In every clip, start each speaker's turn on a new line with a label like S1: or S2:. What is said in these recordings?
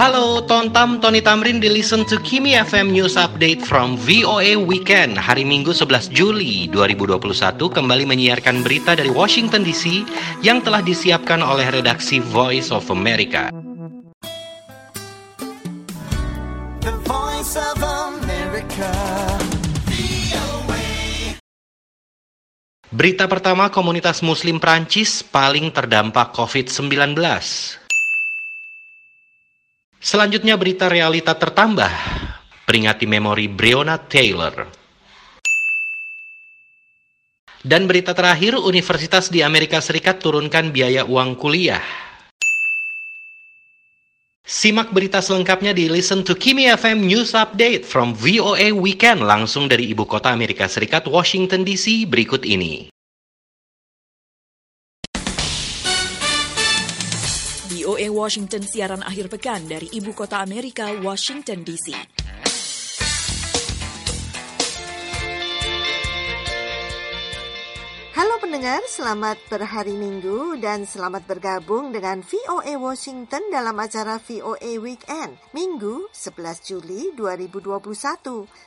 S1: Halo, Tontam Tony Tamrin di Listen to Kimi FM News Update from VOA Weekend. Hari Minggu 11 Juli 2021 kembali menyiarkan berita dari Washington DC yang telah disiapkan oleh redaksi Voice of America. The Voice of America. Berita pertama, komunitas muslim Prancis paling terdampak COVID-19. Selanjutnya berita realita tertambah. Peringati memori Breonna Taylor. Dan berita terakhir, universitas di Amerika Serikat turunkan biaya uang kuliah. Simak berita selengkapnya di Listen to Kimi FM News Update from VOA Weekend langsung dari ibu kota Amerika Serikat, Washington DC berikut ini.
S2: VOA Washington siaran akhir pekan dari ibu kota Amerika, Washington DC.
S3: Halo pendengar, selamat berhari Minggu dan selamat bergabung dengan VOA Washington dalam acara VOA Weekend Minggu 11 Juli 2021.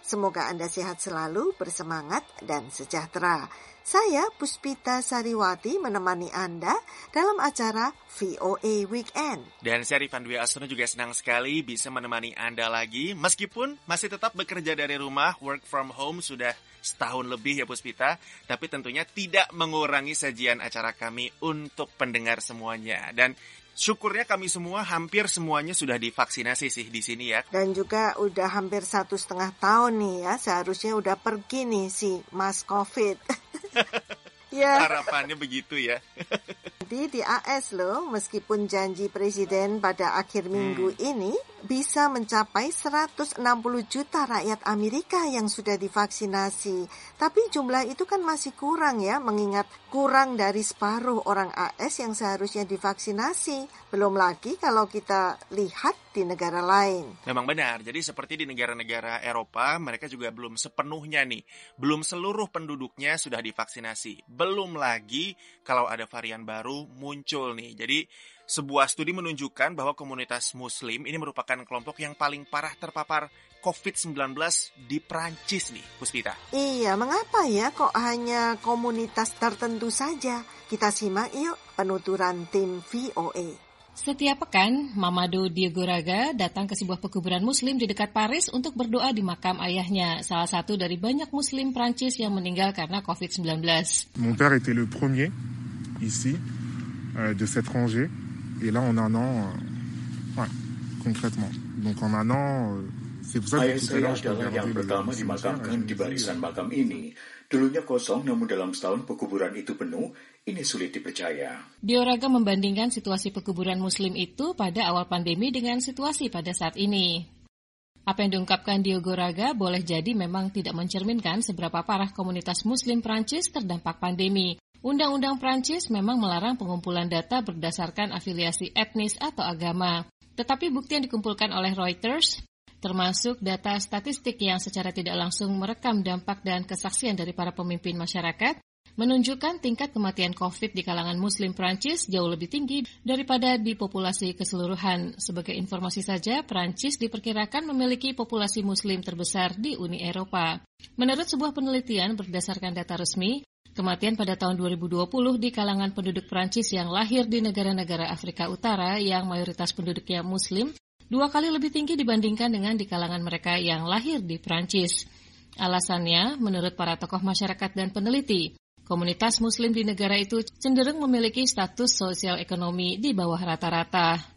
S3: Semoga Anda sehat selalu, bersemangat dan sejahtera. Saya Puspita Sariwati menemani Anda dalam acara VOA Weekend.
S4: Dan saya Rifan Dwi Astono juga senang sekali bisa menemani Anda lagi meskipun masih tetap bekerja dari rumah, work from home sudah setahun lebih ya Puspita, tapi tentunya tidak mengurangi sajian acara kami untuk pendengar semuanya. Dan Syukurnya kami semua hampir semuanya sudah divaksinasi sih di sini ya.
S3: Dan juga udah hampir satu setengah tahun nih ya, seharusnya udah pergi nih si Mas Covid.
S4: ya. Harapannya begitu ya.
S3: Jadi di AS loh, meskipun janji presiden pada akhir minggu hmm. ini bisa mencapai 160 juta rakyat Amerika yang sudah divaksinasi. Tapi jumlah itu kan masih kurang ya, mengingat kurang dari separuh orang AS yang seharusnya divaksinasi. Belum lagi kalau kita lihat di negara lain.
S4: Memang benar. Jadi seperti di negara-negara Eropa, mereka juga belum sepenuhnya nih, belum seluruh penduduknya sudah divaksinasi. Belum lagi kalau ada varian baru muncul nih. Jadi sebuah studi menunjukkan bahwa komunitas muslim ini merupakan kelompok yang paling parah terpapar COVID-19 di Prancis nih, Puspita.
S3: Iya, mengapa ya kok hanya komunitas tertentu saja? Kita simak yuk penuturan tim VOA.
S5: Setiap pekan, Mamadou Diogoraga datang ke sebuah pekuburan muslim di dekat Paris untuk berdoa di makam ayahnya, salah satu dari banyak muslim Prancis yang meninggal karena COVID-19.
S6: Mon père était le premier ici euh, de cette rangée. Et là, en un an, euh, ouais, concrètement. Donc en un an, euh, c'est pour ça que tout à l'heure je adalah yang pertama dimakamkan di barisan makam ini. Dulunya kosong, namun dalam setahun pekuburan itu penuh. Ini sulit dipercaya.
S5: Dioraga membandingkan situasi pekuburan muslim itu pada awal pandemi dengan situasi pada saat ini. Apa yang diungkapkan Diogo Raga boleh jadi memang tidak mencerminkan seberapa parah komunitas muslim Prancis terdampak pandemi. Undang-undang Prancis memang melarang pengumpulan data berdasarkan afiliasi etnis atau agama. Tetapi bukti yang dikumpulkan oleh Reuters, termasuk data statistik yang secara tidak langsung merekam dampak dan kesaksian dari para pemimpin masyarakat, menunjukkan tingkat kematian COVID di kalangan Muslim Prancis jauh lebih tinggi daripada di populasi keseluruhan. Sebagai informasi saja, Prancis diperkirakan memiliki populasi Muslim terbesar di Uni Eropa. Menurut sebuah penelitian berdasarkan data resmi, Kematian pada tahun 2020 di kalangan penduduk Prancis yang lahir di negara-negara Afrika Utara yang mayoritas penduduknya Muslim dua kali lebih tinggi dibandingkan dengan di kalangan mereka yang lahir di Prancis. Alasannya, menurut para tokoh masyarakat dan peneliti, komunitas Muslim di negara itu cenderung memiliki status sosial ekonomi di bawah rata-rata.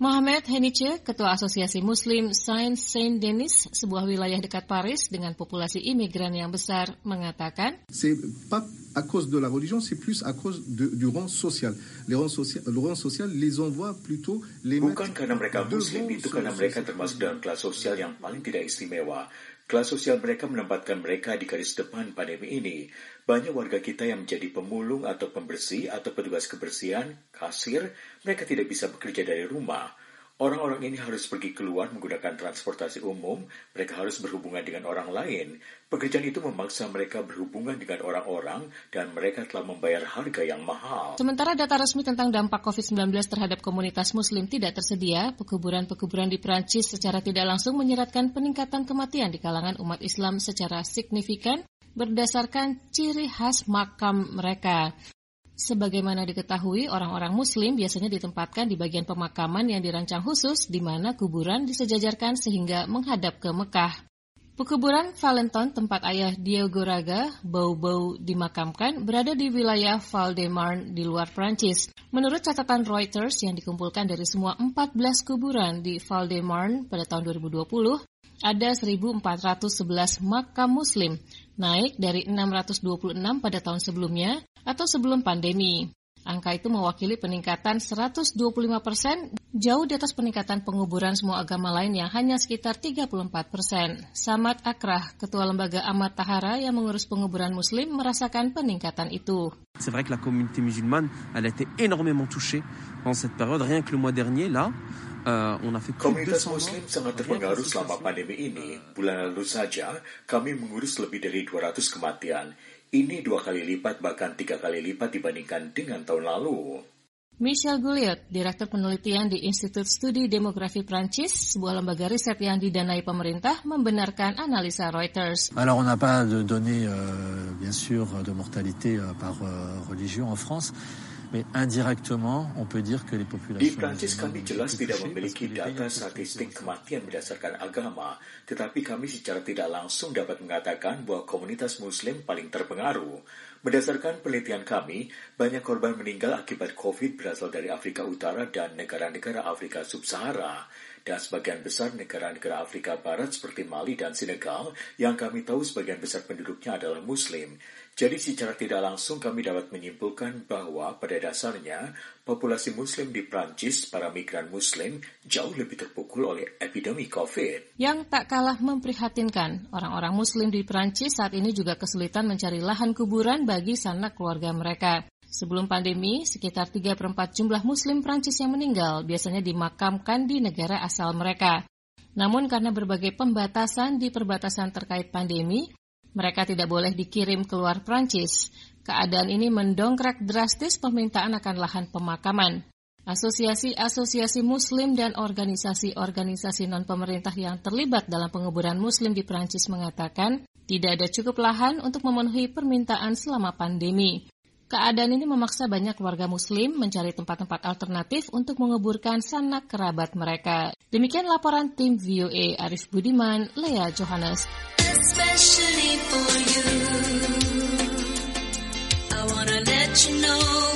S5: Mohamed Heniche, Ketua Asosiasi Muslim Saint Saint Denis, sebuah wilayah dekat Paris dengan populasi imigran yang besar, mengatakan,
S7: C'est pas à cause de la religion, c'est plus à cause de, du rang social. Les rangs social, le rang social les envoie plutôt les
S8: Bukan karena mereka muslim, itu karena mereka termasuk dalam kelas sosial yang paling tidak istimewa. Kelas sosial mereka menempatkan mereka di garis depan pandemi ini. Banyak warga kita yang menjadi pemulung atau pembersih atau petugas kebersihan, kasir, mereka tidak bisa bekerja dari rumah. Orang-orang ini harus pergi keluar menggunakan transportasi umum, mereka harus berhubungan dengan orang lain. Pekerjaan itu memaksa mereka berhubungan dengan orang-orang dan mereka telah membayar harga yang mahal.
S5: Sementara data resmi tentang dampak COVID-19 terhadap komunitas muslim tidak tersedia, pekuburan-pekuburan di Prancis secara tidak langsung menyeratkan peningkatan kematian di kalangan umat Islam secara signifikan berdasarkan ciri khas makam mereka. Sebagaimana diketahui, orang-orang Muslim biasanya ditempatkan di bagian pemakaman yang dirancang khusus, di mana kuburan disejajarkan sehingga menghadap ke Mekah. Pekuburan Valenton, tempat ayah Diego Raga, bau-bau dimakamkan, berada di wilayah Val de Marne di luar Prancis. Menurut catatan Reuters yang dikumpulkan dari semua 14 kuburan di Val de Marne pada tahun 2020, ada 1.411 makam Muslim, naik dari 626 pada tahun sebelumnya atau sebelum pandemi. Angka itu mewakili peningkatan 125 persen, jauh di atas peningkatan penguburan semua agama lain yang hanya sekitar 34 persen. Samad Akrah, Ketua Lembaga Amat Tahara yang mengurus penguburan Muslim, merasakan peningkatan itu.
S9: C'est vrai que la communauté musulmane, elle a été énormément touchée pendant cette période. Rien que le mois dernier, là,
S8: Uh, Komunitas Muslim sangat terpengaruh selama pandemi ini. Bulan lalu saja, kami mengurus lebih dari 200 kematian. Ini dua kali lipat bahkan tiga kali lipat dibandingkan dengan tahun lalu.
S5: Michel Gouliot, Direktur Penelitian di Institut Studi Demografi Prancis, sebuah lembaga riset yang didanai pemerintah, membenarkan analisa Reuters.
S10: Alors, on n'a pas de données, euh, bien sûr, de mortalité euh, par euh, religion en France. Mais indirectement, on peut dire que les populations...
S8: Di Prancis kami jelas tidak memiliki data statistik kematian berdasarkan agama, tetapi kami secara tidak langsung dapat mengatakan bahwa komunitas muslim paling terpengaruh. Berdasarkan penelitian kami, banyak korban meninggal akibat COVID berasal dari Afrika Utara dan negara-negara Afrika Sub-Sahara dan sebagian besar negara-negara Afrika Barat seperti Mali dan Senegal yang kami tahu sebagian besar penduduknya adalah Muslim. Jadi secara tidak langsung kami dapat menyimpulkan bahwa pada dasarnya populasi muslim di Prancis, para migran muslim, jauh lebih terpukul oleh epidemi COVID.
S5: Yang tak kalah memprihatinkan, orang-orang muslim di Prancis saat ini juga kesulitan mencari lahan kuburan bagi sanak keluarga mereka. Sebelum pandemi, sekitar 3 per 4 jumlah muslim Prancis yang meninggal biasanya dimakamkan di negara asal mereka. Namun karena berbagai pembatasan di perbatasan terkait pandemi, mereka tidak boleh dikirim keluar Prancis. Keadaan ini mendongkrak drastis permintaan akan lahan pemakaman. Asosiasi-asosiasi Muslim dan organisasi-organisasi non-pemerintah yang terlibat dalam penguburan Muslim di Prancis mengatakan tidak ada cukup lahan untuk memenuhi permintaan selama pandemi. Keadaan ini memaksa banyak keluarga Muslim mencari tempat-tempat alternatif untuk menguburkan sanak kerabat mereka. Demikian laporan tim VOA Arif Budiman, Lea Johannes. Especially for you. I wanna let you know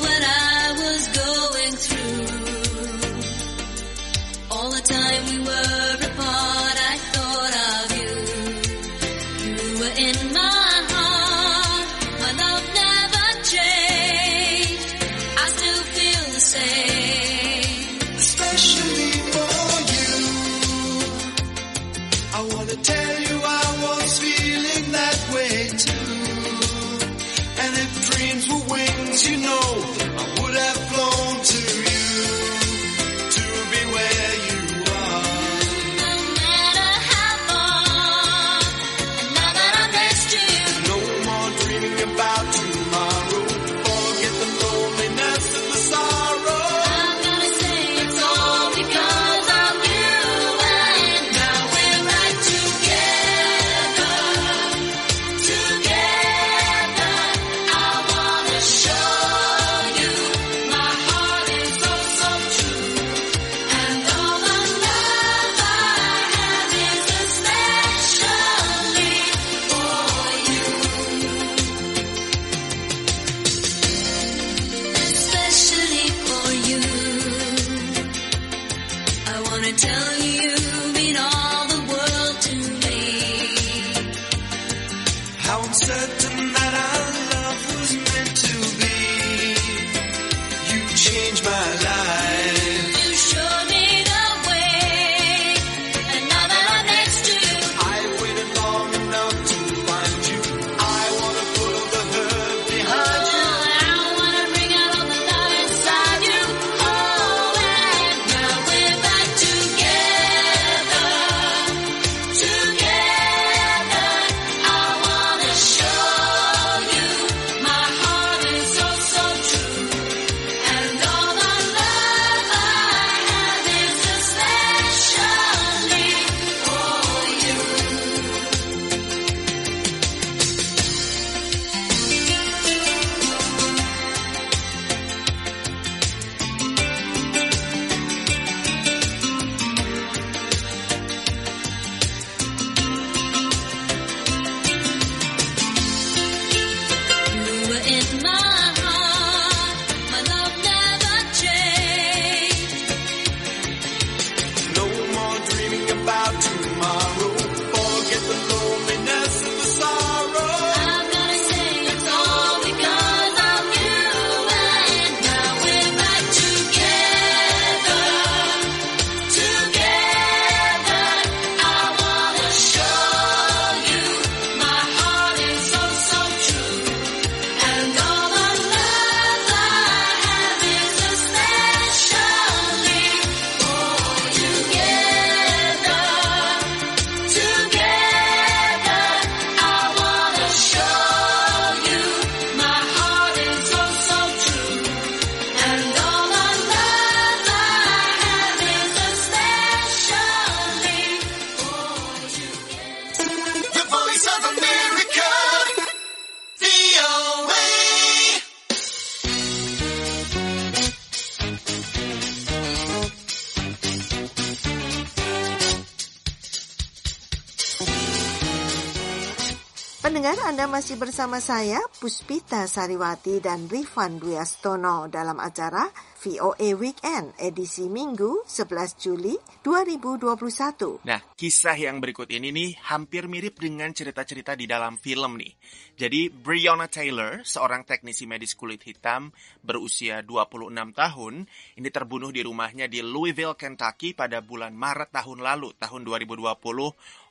S3: Anda masih bersama saya, Puspita Sariwati dan Rifan Duyastono dalam acara VOA Weekend edisi Minggu 11 Juli 2021.
S4: Nah, kisah yang berikut ini nih hampir mirip dengan cerita-cerita di dalam film nih. Jadi, Breonna Taylor, seorang teknisi medis kulit hitam berusia 26 tahun, ini terbunuh di rumahnya di Louisville, Kentucky pada bulan Maret tahun lalu, tahun 2020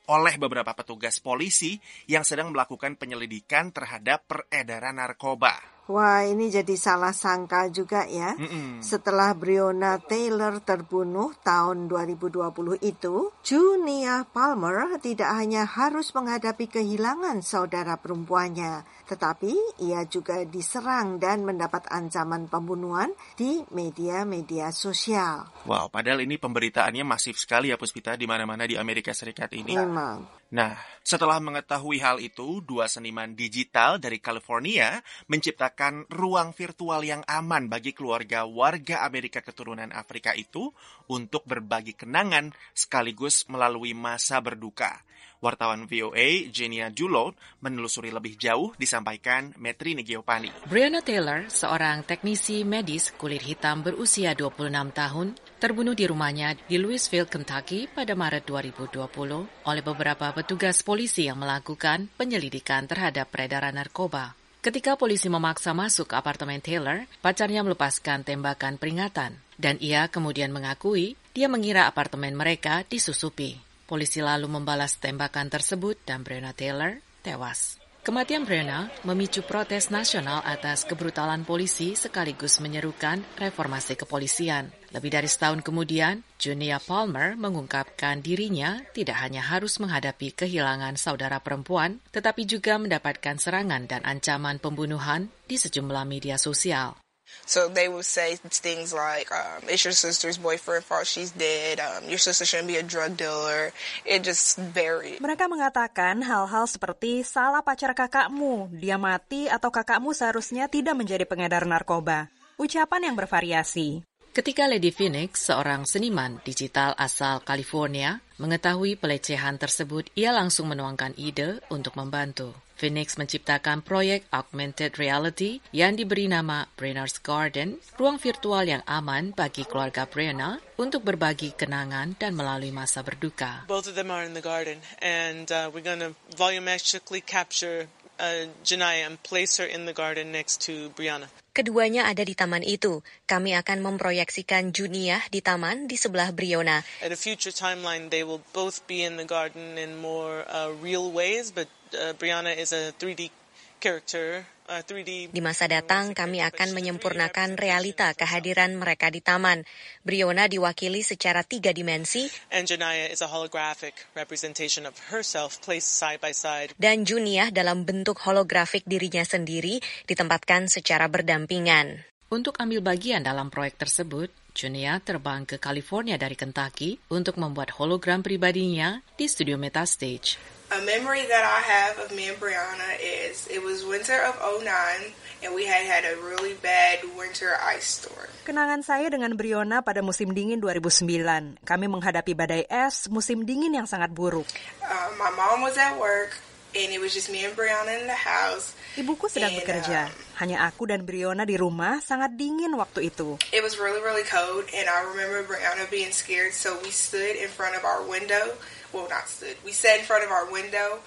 S4: oleh beberapa petugas polisi yang sedang melakukan penyelidikan terhadap peredaran narkoba.
S3: Wah, ini jadi salah sangka juga ya.
S4: Mm-mm.
S3: Setelah Breonna Taylor terbunuh tahun 2020 itu, Junia Palmer tidak hanya harus menghadapi kehilangan saudara perempuannya, tetapi ia juga diserang dan mendapat ancaman pembunuhan di media-media sosial.
S4: Wow, padahal ini pemberitaannya masif sekali ya Puspita di mana-mana di Amerika Serikat ini.
S3: Memang.
S4: Nah, setelah mengetahui hal itu, dua seniman digital dari California menciptakan ruang virtual yang aman bagi keluarga warga Amerika keturunan Afrika itu untuk berbagi kenangan sekaligus melalui masa berduka. Wartawan VOA, Genia Dulot, menelusuri lebih jauh disampaikan Metri Nigiopani.
S11: Breonna Taylor, seorang teknisi medis kulit hitam berusia 26 tahun, terbunuh di rumahnya di Louisville, Kentucky pada Maret 2020 oleh beberapa petugas polisi yang melakukan penyelidikan terhadap peredaran narkoba. Ketika polisi memaksa masuk ke apartemen Taylor, pacarnya melepaskan tembakan peringatan, dan ia kemudian mengakui dia mengira apartemen mereka disusupi. Polisi lalu membalas tembakan tersebut dan Breonna Taylor tewas. Kematian Breonna memicu protes nasional atas kebrutalan polisi sekaligus menyerukan reformasi kepolisian. Lebih dari setahun kemudian, Junia Palmer mengungkapkan dirinya tidak hanya harus menghadapi kehilangan saudara perempuan, tetapi juga mendapatkan serangan dan ancaman pembunuhan di sejumlah media sosial.
S12: So they would say things like, um, "It's your sister's boyfriend fault she's dead. Um, your sister shouldn't be a drug dealer." It just varied.
S13: Mereka mengatakan hal-hal seperti salah pacar kakakmu, dia mati atau kakakmu seharusnya tidak menjadi pengedar narkoba. Ucapan yang bervariasi.
S11: Ketika Lady Phoenix, seorang seniman digital asal California, mengetahui pelecehan tersebut, ia langsung menuangkan ide untuk membantu. Phoenix menciptakan proyek augmented reality yang diberi nama Brenner's Garden, ruang virtual yang aman bagi keluarga Brenner untuk berbagi kenangan dan melalui masa berduka.
S14: Both of them are in the garden, and uh, we're going to volumetrically capture uh, Janaya and place her in the garden next to Brianna.
S15: Keduanya ada di taman itu. Kami akan memproyeksikan Juniah di taman di sebelah Briona.
S14: At a future timeline, they will both be in the garden in more uh, real ways, but Brianna is a 3D character. Uh, 3D
S15: Di masa datang, kami akan menyempurnakan realita kehadiran mereka di taman. Briona diwakili secara tiga dimensi,
S14: and Janaya is a holographic representation of herself placed side by side.
S15: dan Juniah dalam bentuk holografik dirinya sendiri ditempatkan secara berdampingan.
S11: Untuk ambil bagian dalam proyek tersebut, Junia terbang ke California dari Kentucky untuk membuat hologram pribadinya di studio Metastage.
S12: A memory that I have of me and Brianna is it was winter of 09 and we had had a really bad winter ice storm.
S13: Kenangan saya dengan Briona pada musim dingin 2009. Kami menghadapi badai es, musim dingin yang sangat buruk.
S12: Uh, my mom was at work and it was just me and Brianna in the house.
S13: Ibuku sedang
S12: And,
S13: bekerja. Hanya aku dan Briona di rumah sangat dingin waktu itu.
S12: It was really, really cold, and I remember Brianna being scared, so we stood in front of our window. Well, not stood. We sat in front of our window,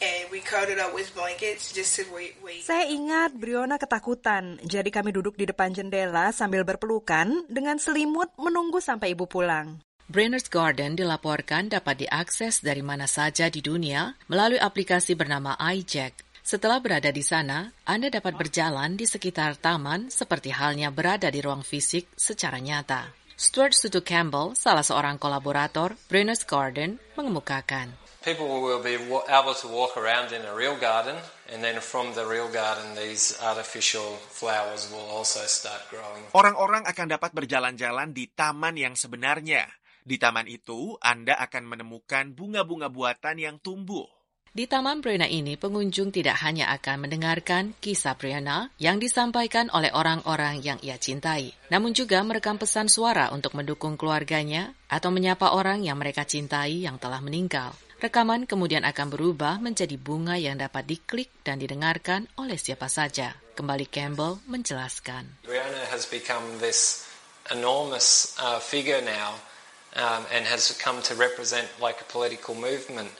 S12: and we covered up with blankets just to wait. wait.
S13: Saya ingat Briona ketakutan, jadi kami duduk di depan jendela sambil berpelukan dengan selimut menunggu sampai ibu pulang.
S11: Brenner's Garden dilaporkan dapat diakses dari mana saja di dunia melalui aplikasi bernama iJack. Setelah berada di sana, Anda dapat berjalan di sekitar taman seperti halnya berada di ruang fisik secara nyata. Stuart Sutu Campbell, salah seorang kolaborator Brenner's Garden, mengemukakan.
S16: People will be wa- able to walk around in a real garden, and then from the real garden, these artificial flowers will also start growing.
S4: Orang-orang akan dapat berjalan-jalan di taman yang sebenarnya. Di taman itu, Anda akan menemukan bunga-bunga buatan yang tumbuh.
S11: Di Taman Brianna ini, pengunjung tidak hanya akan mendengarkan kisah Brianna yang disampaikan oleh orang-orang yang ia cintai, namun juga merekam pesan suara untuk mendukung keluarganya atau menyapa orang yang mereka cintai yang telah meninggal. Rekaman kemudian akan berubah menjadi bunga yang dapat diklik dan didengarkan oleh siapa saja. Kembali Campbell menjelaskan.
S16: Rihanna has become this enormous uh, figure now um, and has come to represent like a political movement.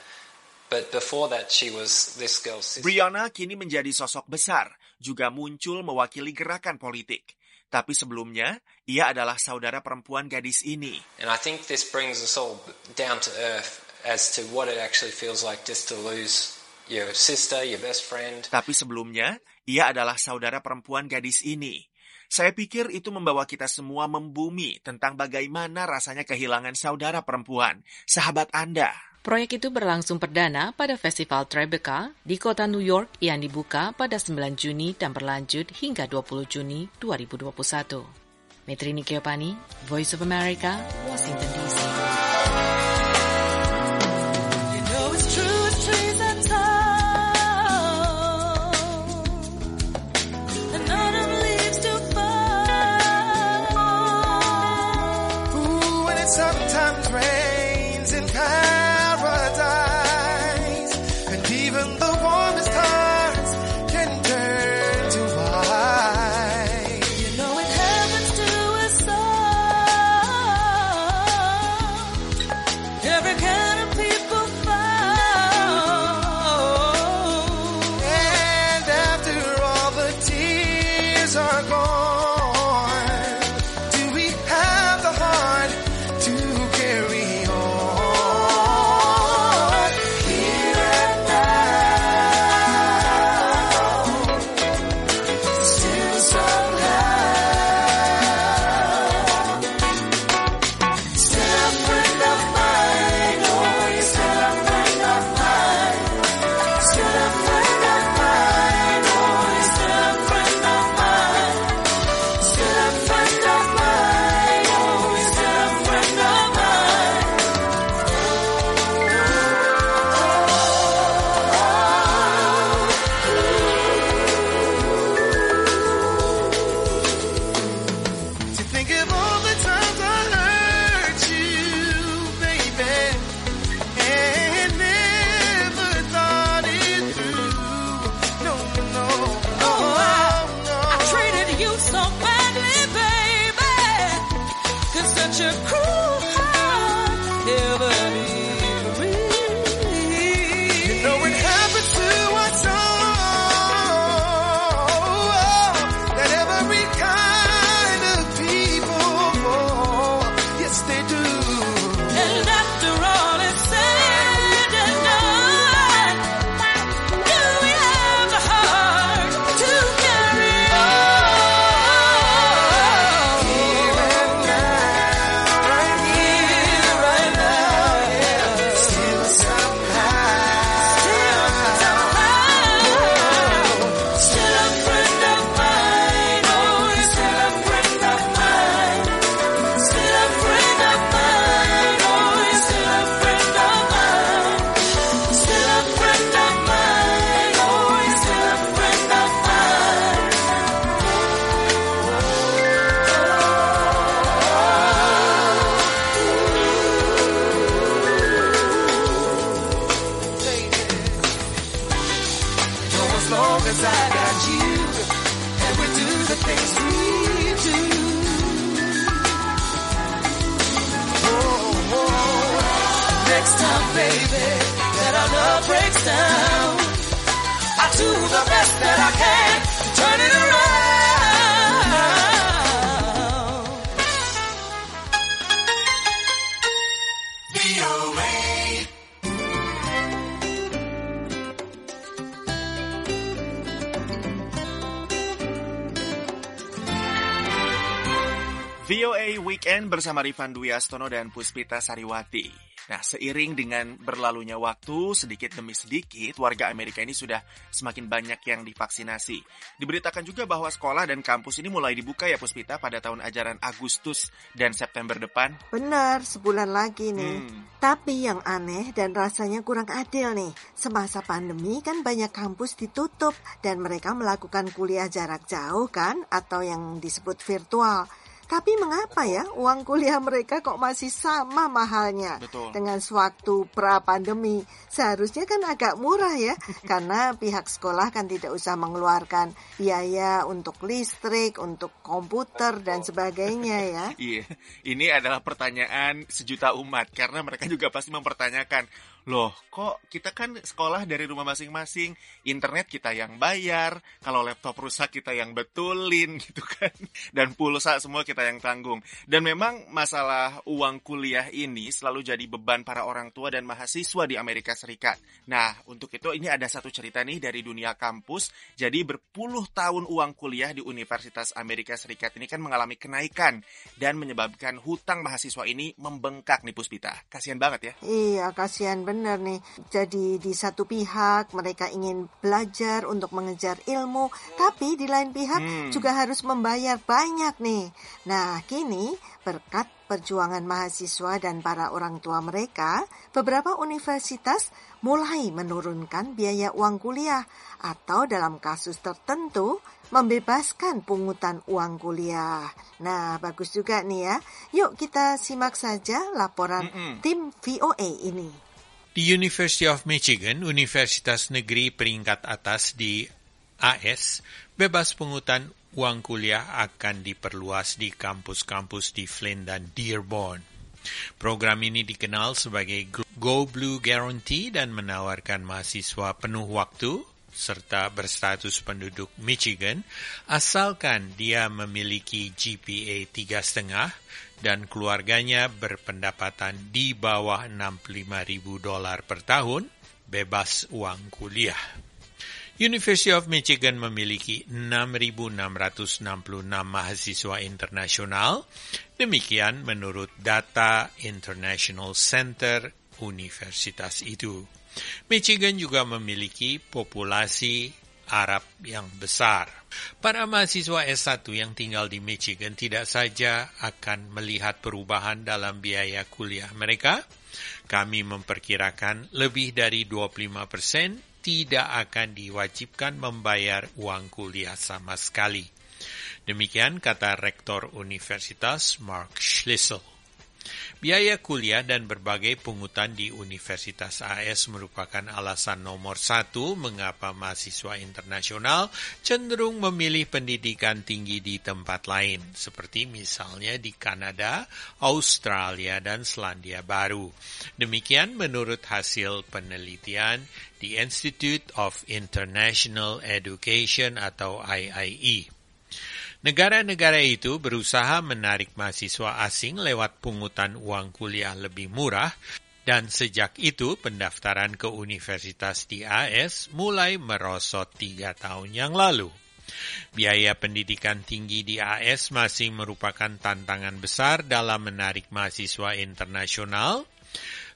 S4: Brianna kini menjadi sosok besar, juga muncul mewakili gerakan politik. Tapi sebelumnya, ia adalah saudara perempuan gadis ini.
S16: And I think this brings us all down to earth as to what it actually feels like just to lose your sister, your best friend.
S4: Tapi sebelumnya, ia adalah saudara perempuan gadis ini. Saya pikir itu membawa kita semua membumi tentang bagaimana rasanya kehilangan saudara perempuan, sahabat Anda.
S11: Proyek itu berlangsung perdana pada Festival Tribeca di kota New York yang dibuka pada 9 Juni dan berlanjut hingga 20 Juni 2021. Metrini Keopani, Voice of America, Washington DC.
S17: It's trees
S4: Weekend bersama Rifan Dwi Astono dan Puspita Sariwati. Nah, seiring dengan berlalunya waktu, sedikit demi sedikit, warga Amerika ini sudah semakin banyak yang divaksinasi. Diberitakan juga bahwa sekolah dan kampus ini mulai dibuka ya Puspita pada tahun ajaran Agustus dan September depan.
S3: Benar, sebulan lagi nih.
S4: Hmm.
S3: Tapi yang aneh dan rasanya kurang adil nih, semasa pandemi kan banyak kampus ditutup dan mereka melakukan kuliah jarak jauh kan, atau yang disebut virtual. Tapi mengapa ya uang kuliah mereka kok masih sama mahalnya
S4: Betul.
S3: dengan sewaktu pra-pandemi? Seharusnya kan agak murah ya, karena pihak sekolah kan tidak usah mengeluarkan biaya untuk listrik, untuk komputer dan sebagainya ya.
S4: Iya, ini adalah pertanyaan sejuta umat karena mereka juga pasti mempertanyakan, loh kok kita kan sekolah dari rumah masing-masing, internet kita yang bayar, kalau laptop rusak kita yang betulin gitu kan, dan pulsa semua kita yang tanggung. Dan memang masalah uang kuliah ini selalu jadi beban para orang tua dan mahasiswa di Amerika Serikat. Nah, untuk itu ini ada satu cerita nih dari dunia kampus, jadi berpuluh tahun uang kuliah di Universitas Amerika Serikat ini kan mengalami kenaikan dan menyebabkan hutang mahasiswa ini membengkak nih Puspita. Kasihan banget ya.
S3: Iya, kasihan benar nih. Jadi di satu pihak mereka ingin belajar untuk mengejar ilmu, tapi di lain pihak
S18: Hmm.
S3: juga harus membayar banyak nih. Nah, kini berkat perjuangan mahasiswa dan para orang tua mereka, beberapa universitas mulai menurunkan biaya uang kuliah atau dalam kasus tertentu membebaskan pungutan uang kuliah. Nah, bagus juga nih ya. Yuk kita simak saja laporan tim VOA ini.
S18: Di University of Michigan, universitas negeri peringkat atas di AS, bebas pungutan uang kuliah akan diperluas di kampus-kampus di Flint dan Dearborn. Program ini dikenal sebagai Go Blue Guarantee dan menawarkan mahasiswa penuh waktu serta berstatus penduduk Michigan asalkan dia memiliki GPA 3,5 dan keluarganya berpendapatan di bawah 65.000 dolar per tahun, bebas uang kuliah. University of Michigan memiliki 6.666 mahasiswa internasional. Demikian menurut data International Center universitas itu. Michigan juga memiliki populasi Arab yang besar. Para mahasiswa S1 yang tinggal di Michigan tidak saja akan melihat perubahan dalam biaya kuliah mereka, kami memperkirakan lebih dari 25 persen tidak akan diwajibkan membayar uang kuliah sama sekali. Demikian kata Rektor Universitas Mark Schlissel. Biaya kuliah dan berbagai pungutan di Universitas AS merupakan alasan nomor satu mengapa mahasiswa internasional cenderung memilih pendidikan tinggi di tempat lain, seperti misalnya di Kanada, Australia, dan Selandia Baru. Demikian menurut hasil penelitian di Institute of International Education atau IIE. Negara-negara itu berusaha menarik mahasiswa asing lewat pungutan uang kuliah lebih murah, dan sejak itu pendaftaran ke universitas di AS mulai merosot tiga tahun yang lalu. Biaya pendidikan tinggi di AS masih merupakan tantangan besar dalam menarik mahasiswa internasional.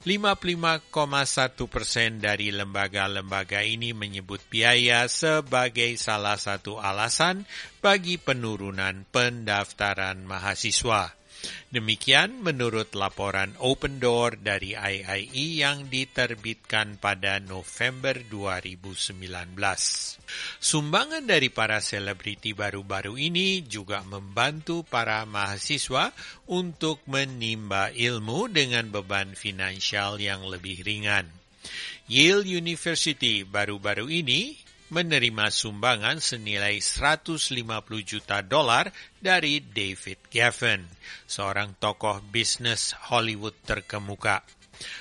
S18: 55,1 persen dari lembaga-lembaga ini menyebut biaya sebagai salah satu alasan bagi penurunan pendaftaran mahasiswa. Demikian menurut laporan Open Door dari IIE yang diterbitkan pada November 2019. Sumbangan dari para selebriti baru-baru ini juga membantu para mahasiswa untuk menimba ilmu dengan beban finansial yang lebih ringan. Yale University baru-baru ini menerima sumbangan senilai 150 juta dolar dari David Geffen, seorang tokoh bisnis Hollywood terkemuka.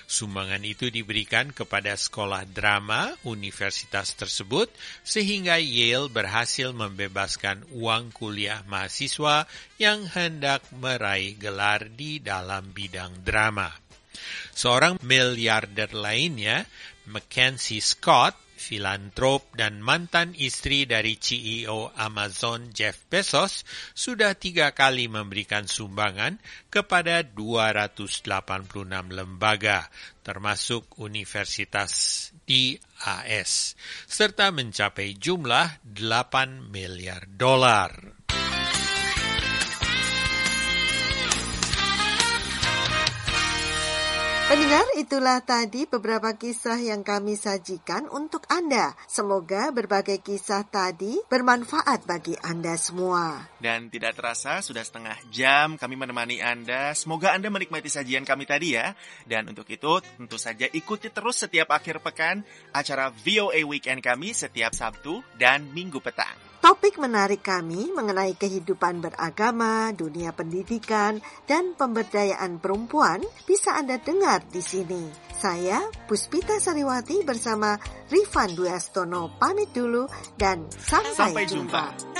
S18: Sumbangan itu diberikan kepada sekolah drama universitas tersebut sehingga Yale berhasil membebaskan uang kuliah mahasiswa yang hendak meraih gelar di dalam bidang drama. Seorang miliarder lainnya, Mackenzie Scott, filantrop dan mantan istri dari CEO Amazon Jeff Bezos sudah tiga kali memberikan sumbangan kepada 286 lembaga, termasuk universitas di AS, serta mencapai jumlah 8 miliar dolar.
S3: Pendengar, itulah tadi beberapa kisah yang kami sajikan untuk Anda. Semoga berbagai kisah tadi bermanfaat bagi Anda semua.
S4: Dan tidak terasa sudah setengah jam kami menemani Anda. Semoga Anda menikmati sajian kami tadi ya. Dan untuk itu tentu saja ikuti terus setiap akhir pekan acara VOA Weekend kami setiap Sabtu dan Minggu petang.
S3: Topik menarik kami mengenai kehidupan beragama, dunia pendidikan, dan pemberdayaan perempuan bisa Anda dengar di sini. Saya, Puspita Sariwati bersama Rifan Duyastono pamit dulu dan sampai,
S4: Sampai jumpa.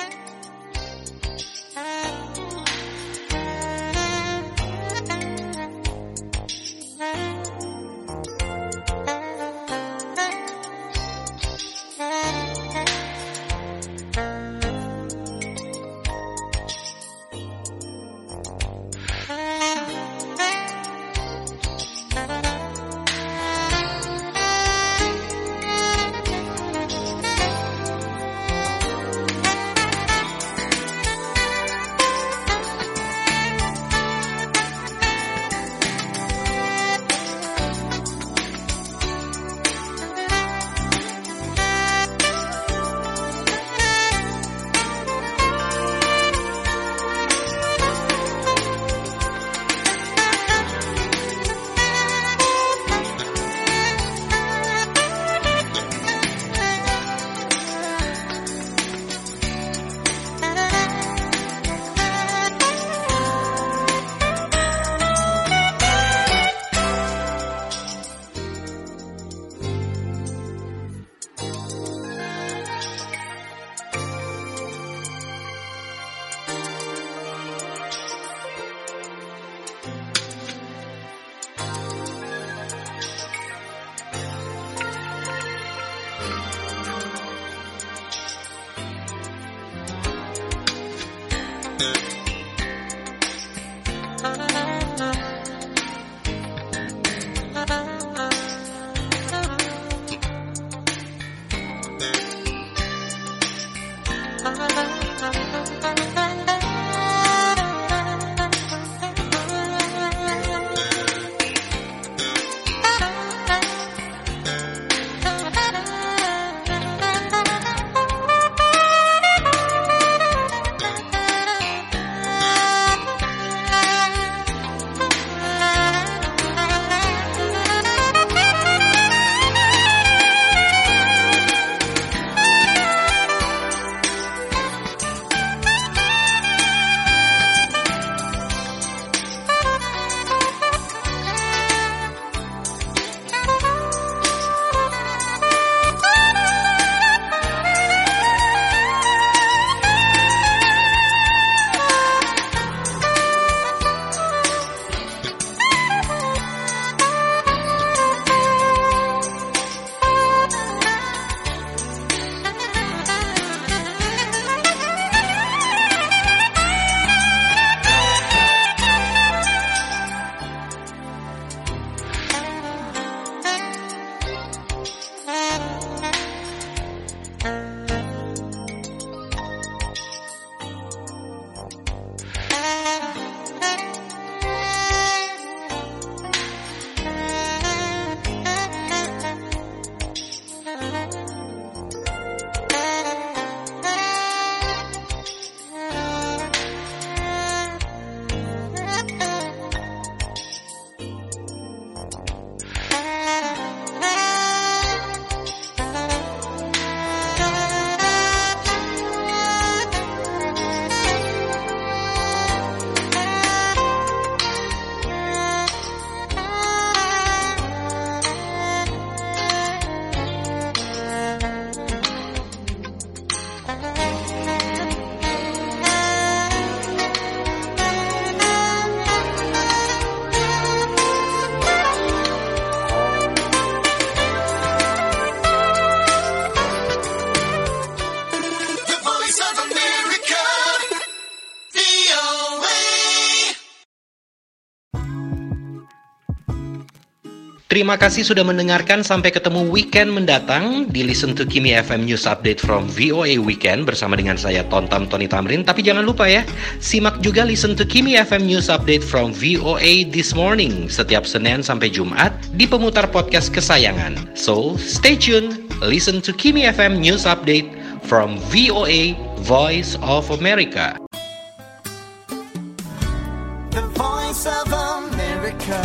S1: Terima kasih sudah mendengarkan. Sampai ketemu weekend mendatang di Listen to Kimi FM News Update from VOA Weekend bersama dengan saya Tontam Tony Tamrin. Tapi jangan lupa ya, simak juga Listen to Kimi FM News Update from VOA This Morning setiap Senin sampai Jumat di pemutar podcast kesayangan. So, stay tuned. Listen to Kimi FM News Update from VOA Voice of America.
S17: The voice of America.